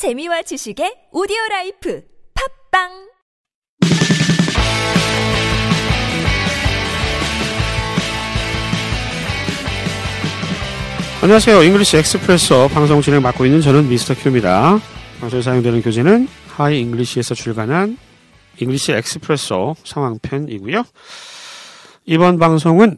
재미와 지식의 오디오 라이프 팟빵 안녕하세요. English Expresso 방송 진행 맡고 있는 저는 미스터 Q입니다. 방송에 사용되는 교재는 Hi English에서 출간한 English Expresso 상황편이고요. 이번 방송은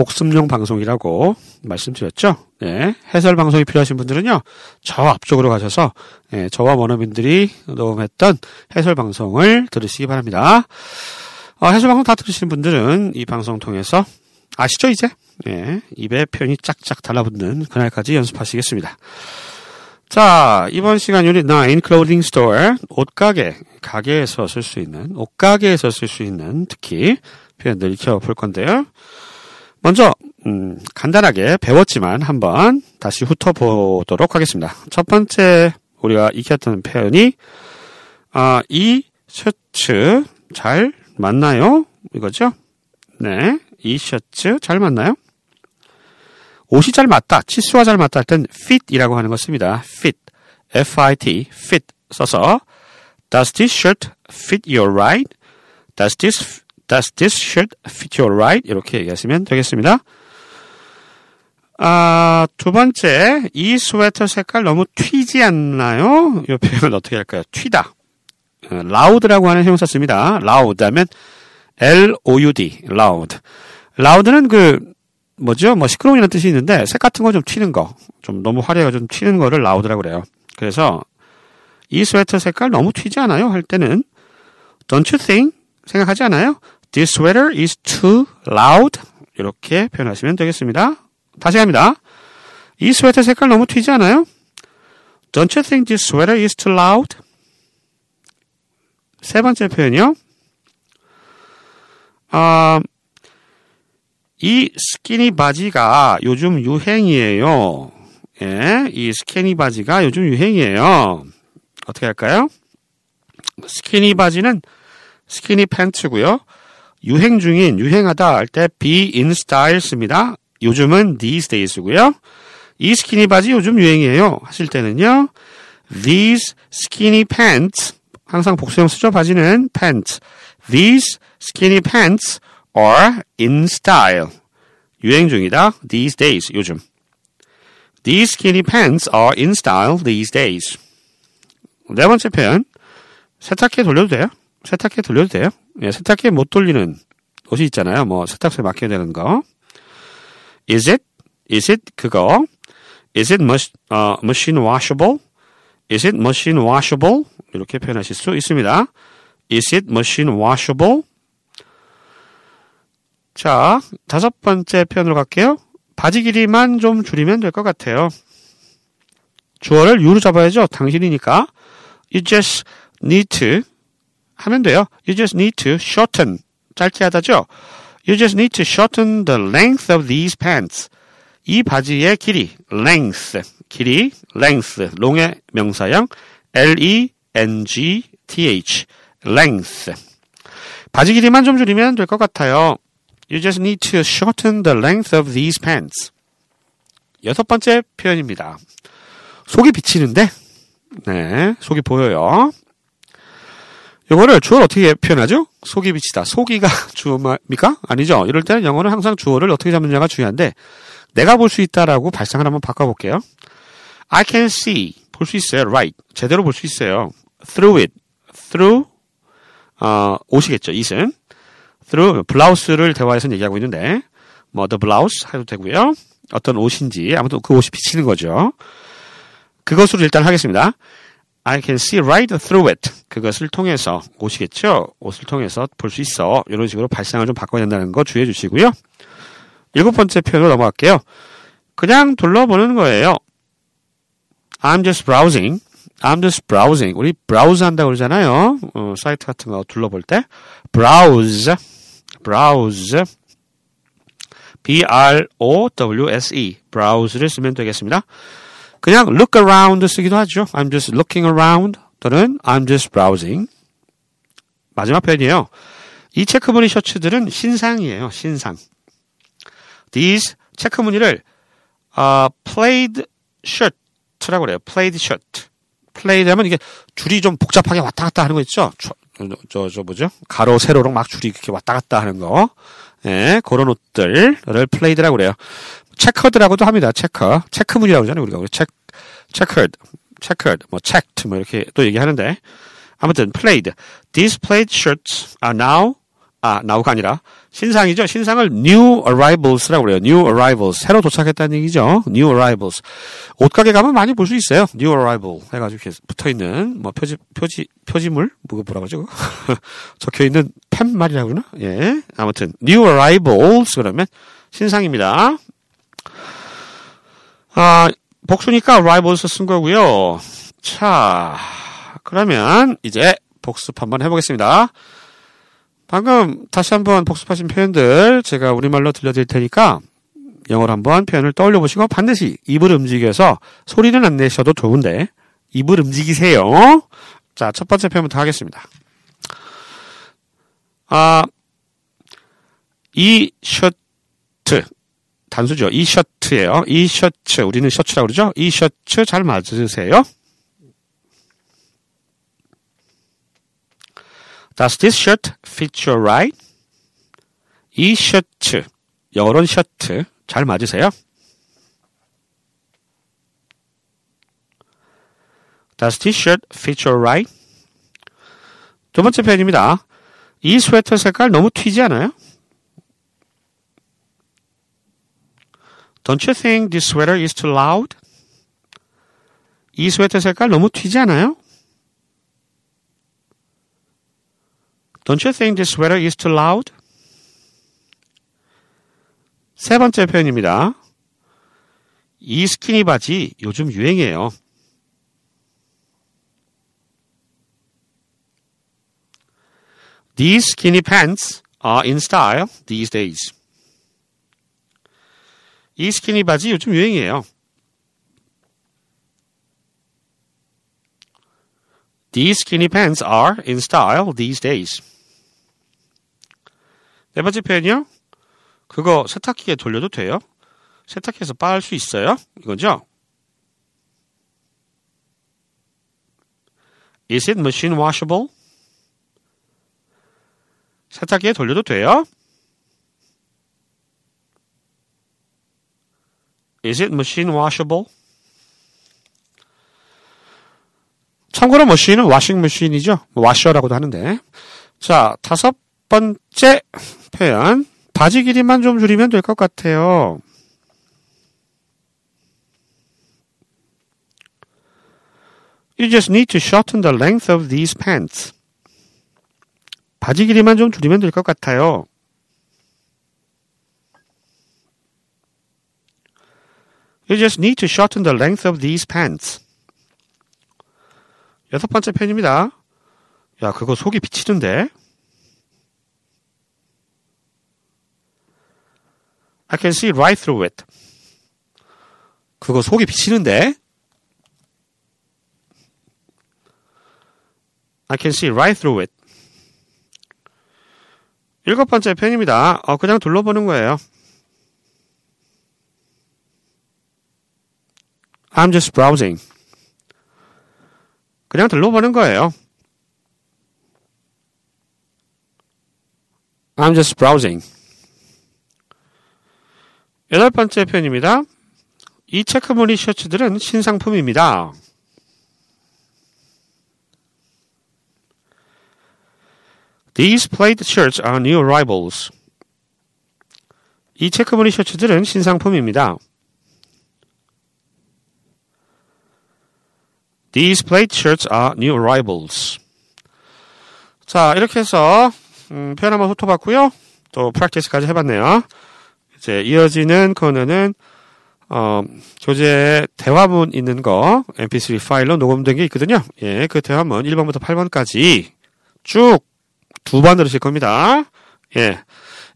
복습용 방송이라고 말씀드렸죠. 네, 해설 방송이 필요하신 분들은요, 저 앞쪽으로 가셔서 네, 저와 원어민들이 녹음했던 해설 방송을 들으시기 바랍니다. 어, 해설 방송 다 들으시는 분들은 이 방송 통해서 아시죠 이제? 네, 입에 표현이 짝짝 달라붙는 그날까지 연습하시겠습니다. 자, 이번 시간 유닛 9 Clothing Store 옷가게 가게에서 쓸 수 있는 옷가게에서 쓸 수 있는 특히 표현들 익혀 볼 건데요. 먼저 음, 간단하게 배웠지만 한번 다시 훑어보도록 하겠습니다. 첫 번째 우리가 익혔던 표현이 아, 이 셔츠 잘 맞나요? 이거죠? 네, 이 셔츠 잘 맞나요? 옷이 잘 맞다, 치수와 잘 맞다 할 땐 fit이라고 하는 것입니다. fit, f-i-t, fit 써서 Does this shirt fit your right? Does this Does this shirt fit your right? 이렇게 얘기하시면 되겠습니다. 아, 두 번째, 이 스웨터 색깔 너무 튀지 않나요? 이 표현 어떻게 할까요? 튀다. 어, loud라고 하는 형용사 씁니다. loud 하면 L-O-U-D, loud. loud는 그, 뭐죠? 뭐 시끄러운이라는 뜻이 있는데, 색 같은 거 좀 튀는 거. 좀 너무 화려하게 좀 튀는 거를 loud라고 그래요. 그래서, 이 스웨터 색깔 너무 튀지 않아요? 할 때는, don't you think? 생각하지 않아요? This sweater is too loud. 이렇게 표현하시면 되겠습니다. 다시 합니다. 이 스웨터 색깔 너무 튀지 않아요? Don't you think this sweater is too loud? 세 번째 표현이요. 아, 이 스키니 바지가 요즘 유행이에요. 예, 이 스키니 바지가 요즘 유행이에요. 어떻게 할까요? 스키니 바지는 스키니 팬츠고요. 유행 중인 유행하다 할 때 be in style 씁니다. 요즘은 these days고요. 이 스키니 바지 요즘 유행이에요. 하실 때는요. These skinny pants 항상 복수형 쓰죠. 바지는 pants. These skinny pants are in style. 유행 중이다. These days 요즘. These skinny pants are in style these days. 네 번째 표현. 세탁기에 돌려도 돼요? 세탁기에 돌려도 돼요? 예, 세탁기에 못 돌리는 옷이 있잖아요. 뭐 세탁소에 맡겨야 되는 거. Is it? Is it 그거? Is it mush, uh, machine washable? Is it machine washable? 이렇게 표현하실 수 있습니다. Is it machine washable? 자, 다섯 번째 표현으로 갈게요. 바지 길이만 좀 줄이면 될 것 같아요. 주어를 유로 잡아야죠. 당신이니까. You just need to 하면 돼요. You just need to shorten. 짧게 하다죠. You just need to shorten the length of these pants. 이 바지의 길이, length, 길이, length, 롱의 명사형, L-E-N-G-T-H, length. 바지 길이만 좀 줄이면 될 것 같아요. You just need to shorten the length of these pants. 여섯 번째 표현입니다. 속이 비치는데, 네, 속이 보여요. 이거를 주어를 어떻게 표현하죠? 속이 비치다. 속이가 주어입니까? 아니죠. 이럴 때는 영어는 항상 주어를 어떻게 잡느냐가 중요한데, 내가 볼 수 있다라고 발상을 한번 바꿔볼게요. I can see. 볼 수 있어요. Right. 제대로 볼 수 있어요. Through it. Through, 어, 옷이겠죠. it은. Through, 블라우스를 대화에서 얘기하고 있는데, 뭐, the blouse 해도 되고요. 어떤 옷인지, 아무튼 그 옷이 비치는 거죠. 그것으로 일단 하겠습니다. I can see right through it. 그것을 통해서, 옷이겠죠? 옷을 통해서 볼 수 있어. 이런 식으로 발상을 좀 바꿔야 된다는 거 주의해 주시고요. 일곱 번째 표현으로 넘어갈게요. 그냥 둘러보는 거예요. I'm just browsing. I'm just browsing. 우리 browse 한다고 그러잖아요. 어, 사이트 같은 거 둘러볼 때. browse. browse. B-R-O-W-S-E. browse를 쓰면 되겠습니다. 그냥 look around 쓰기도 하죠. I'm just looking around 또는 I'm just browsing. 마지막 표현이에요. 이 체크무늬 셔츠들은 신상이에요. 신상. These 체크무늬를 어, plaid shirt라고 그래요. plaid shirt. played 하면 이게 줄이 좀 복잡하게 왔다 갔다 하는 거 있죠? 저, 저, 저 뭐죠? 가로, 세로로 막 줄이 이렇게 왔다 갔다 하는 거. 예, 그런 옷들을 played라고 그래요. 체커드라고도 합니다. 체커. 체크문이라고 그러잖아요. 우리가. 체크, checkered, checkered, 뭐 checked 뭐 이렇게 또 얘기하는데 아무튼 played. These plaid shirts are now 아 now가 아니라 신상이죠. 신상을 new arrivals라고 그래요. new arrivals 새로 도착했다는 얘기죠. new arrivals 옷가게 가면 많이 볼 수 있어요. new arrival 해가지고 이렇게 붙어 있는 뭐 표지 표지 표지물 뭐 뭐라고 하죠? 적혀 있는 팻말이라고 그러나? 예 아무튼 new arrivals 그러면 신상입니다. 아 복수니까 arrivals 쓴 거고요. 자, 그러면 이제 복습 한번 해보겠습니다. 방금 다시 한번 복습하신 표현들 제가 우리말로 들려드릴 테니까 영어로 한번 표현을 떠올려 보시고 반드시 입을 움직여서 소리는 안 내셔도 좋은데 입을 움직이세요. 자, 첫 번째 표현부터 하겠습니다. 아, 이 셔츠 단수죠. 이 셔츠예요. 이 셔츠. 우리는 셔츠라고 그러죠. 이 셔츠 잘 맞으세요? Does this shirt fit you right? 이 셔츠. 영어로는 셔츠. 잘 맞으세요? Does this shirt fit you right? 두 번째 표현입니다. 이 스웨터 색깔 너무 튀지 않아요? Don't you think this sweater is too loud? 이 스웨터 색깔 너무 튀지 않아요? Don't you think this sweater is too loud? 세 번째 표현입니다. 이 스키니 바지 요즘 유행이에요. These skinny pants are in style these days. 이 스키니 바지 요즘 유행이에요. These skinny pants are in style these days. 네 번째 표현이요. 그거 세탁기에 돌려도 돼요? 세탁기에서 빨 수 있어요? 이거죠? Is it machine washable? 세탁기에 돌려도 돼요? Is it machine washable? 참고로 머신은 와싱 머신이죠. 와셔라고도 하는데. 자, 다섯 번째 표현. 바지 길이만 좀 줄이면 될 것 같아요. You just need to shorten the length of these pants. 바지 길이만 좀 줄이면 될 것 같아요. You just need to shorten the length of these pants. 여섯 번째 편입니다. 야, 그거 속이 비치는데? I can see right through it. 그거 속이 비치는데? I can see right through it. 일곱 번째 편입니다. 어, 그냥 둘러보는 거예요. I'm just browsing. 그냥 둘러보는 거예요. I'm just browsing. 여덟 번째 표현입니다. 이 체크무늬 셔츠들은 신상품입니다. These plaid shirts are new arrivals. 이 체크무늬 셔츠들은 신상품입니다. These plaid shirts are new arrivals. 자, 이렇게 해서 음, 표현 한번 훑어봤고요. 또 프랙티스까지 해봤네요. 이제 이어지는 코너는 어, 교재에 대화문 있는 거 mp3 파일로 녹음된 게 있거든요. 예, 그 대화문 1번부터 8번까지 쭉 두 번 들으실 겁니다. 예,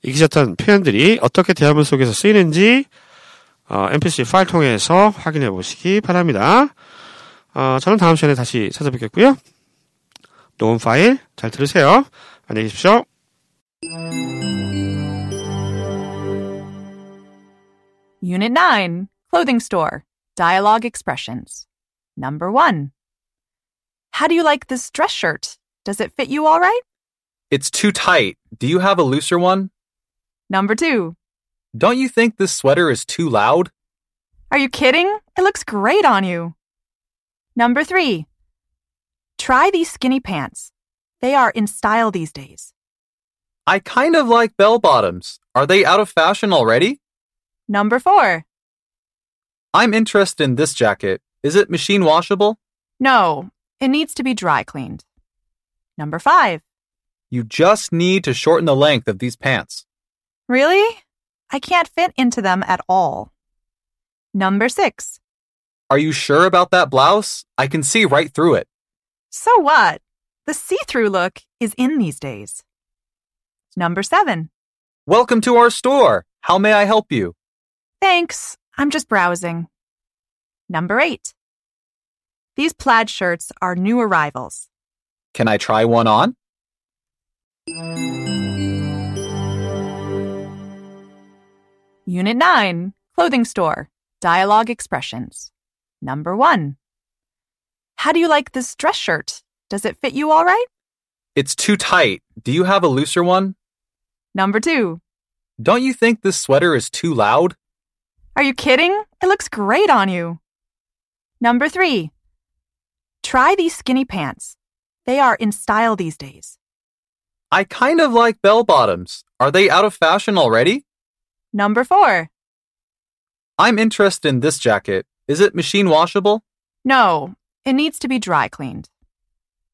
익히셨던 표현들이 어떻게 대화문 속에서 쓰이는지 어, mp3 파일 통해서 확인해 보시기 바랍니다. 어, 저는 다음 시간에 다시 찾아뵙겠고요. 녹음 파일 잘 들으세요. 안녕히 계십시오. Unit 9 Clothing Store Dialogue Expressions. Number 1 How do you like this dress shirt? Does it fit you all right? It's too tight. Do you have a looser one? Number two. Don't you think this sweater is too loud? Are you kidding? It looks great on you. Number three. Try these skinny pants. They are in style these days. I kind of like bell bottoms. Are they out of fashion already? Number four. I'm interested in this jacket. Is it machine washable? No, it needs to be dry cleaned. Number five. You just need to shorten the length of these pants. Really? I can't fit into them at all. Number six. Are you sure about that blouse? I can see right through it. So what? The see through look is in these days. Number seven. Welcome to our store. How may I help you? Thanks. I'm just browsing. Number eight. These plaid shirts are new arrivals. Can I try one on? Unit 9. Clothing store. Dialogue expressions. Number 1. How do you like this dress shirt? Does it fit you all right? It's too tight. Do you have a looser one? Number 2. Don't you think this sweater is too loud? Are you kidding? It looks great on you. Number 3. Try these skinny pants. They are in style these days. I kind of like bell bottoms. Are they out of fashion already? Number 4. I'm interested in this jacket. Is it machine washable? No, it needs to be dry cleaned.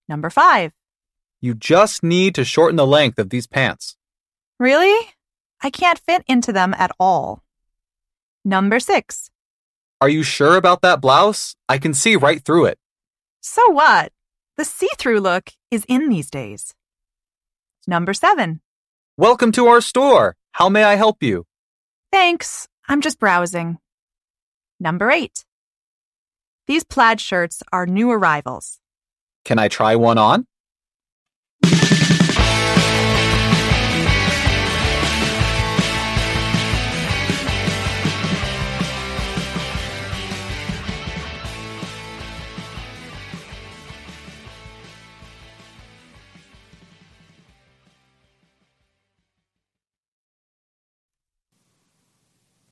Number 5. You just need to shorten the length of these pants. Really? I can't fit into them at all. Number 6. Are you sure about that blouse? I can see right through it. So what? The see through look is in these days. Number 7. Welcome to our store. How may I help you? Thanks. I'm just browsing. Number 8. These plaid shirts are new arrivals. Can I try one on?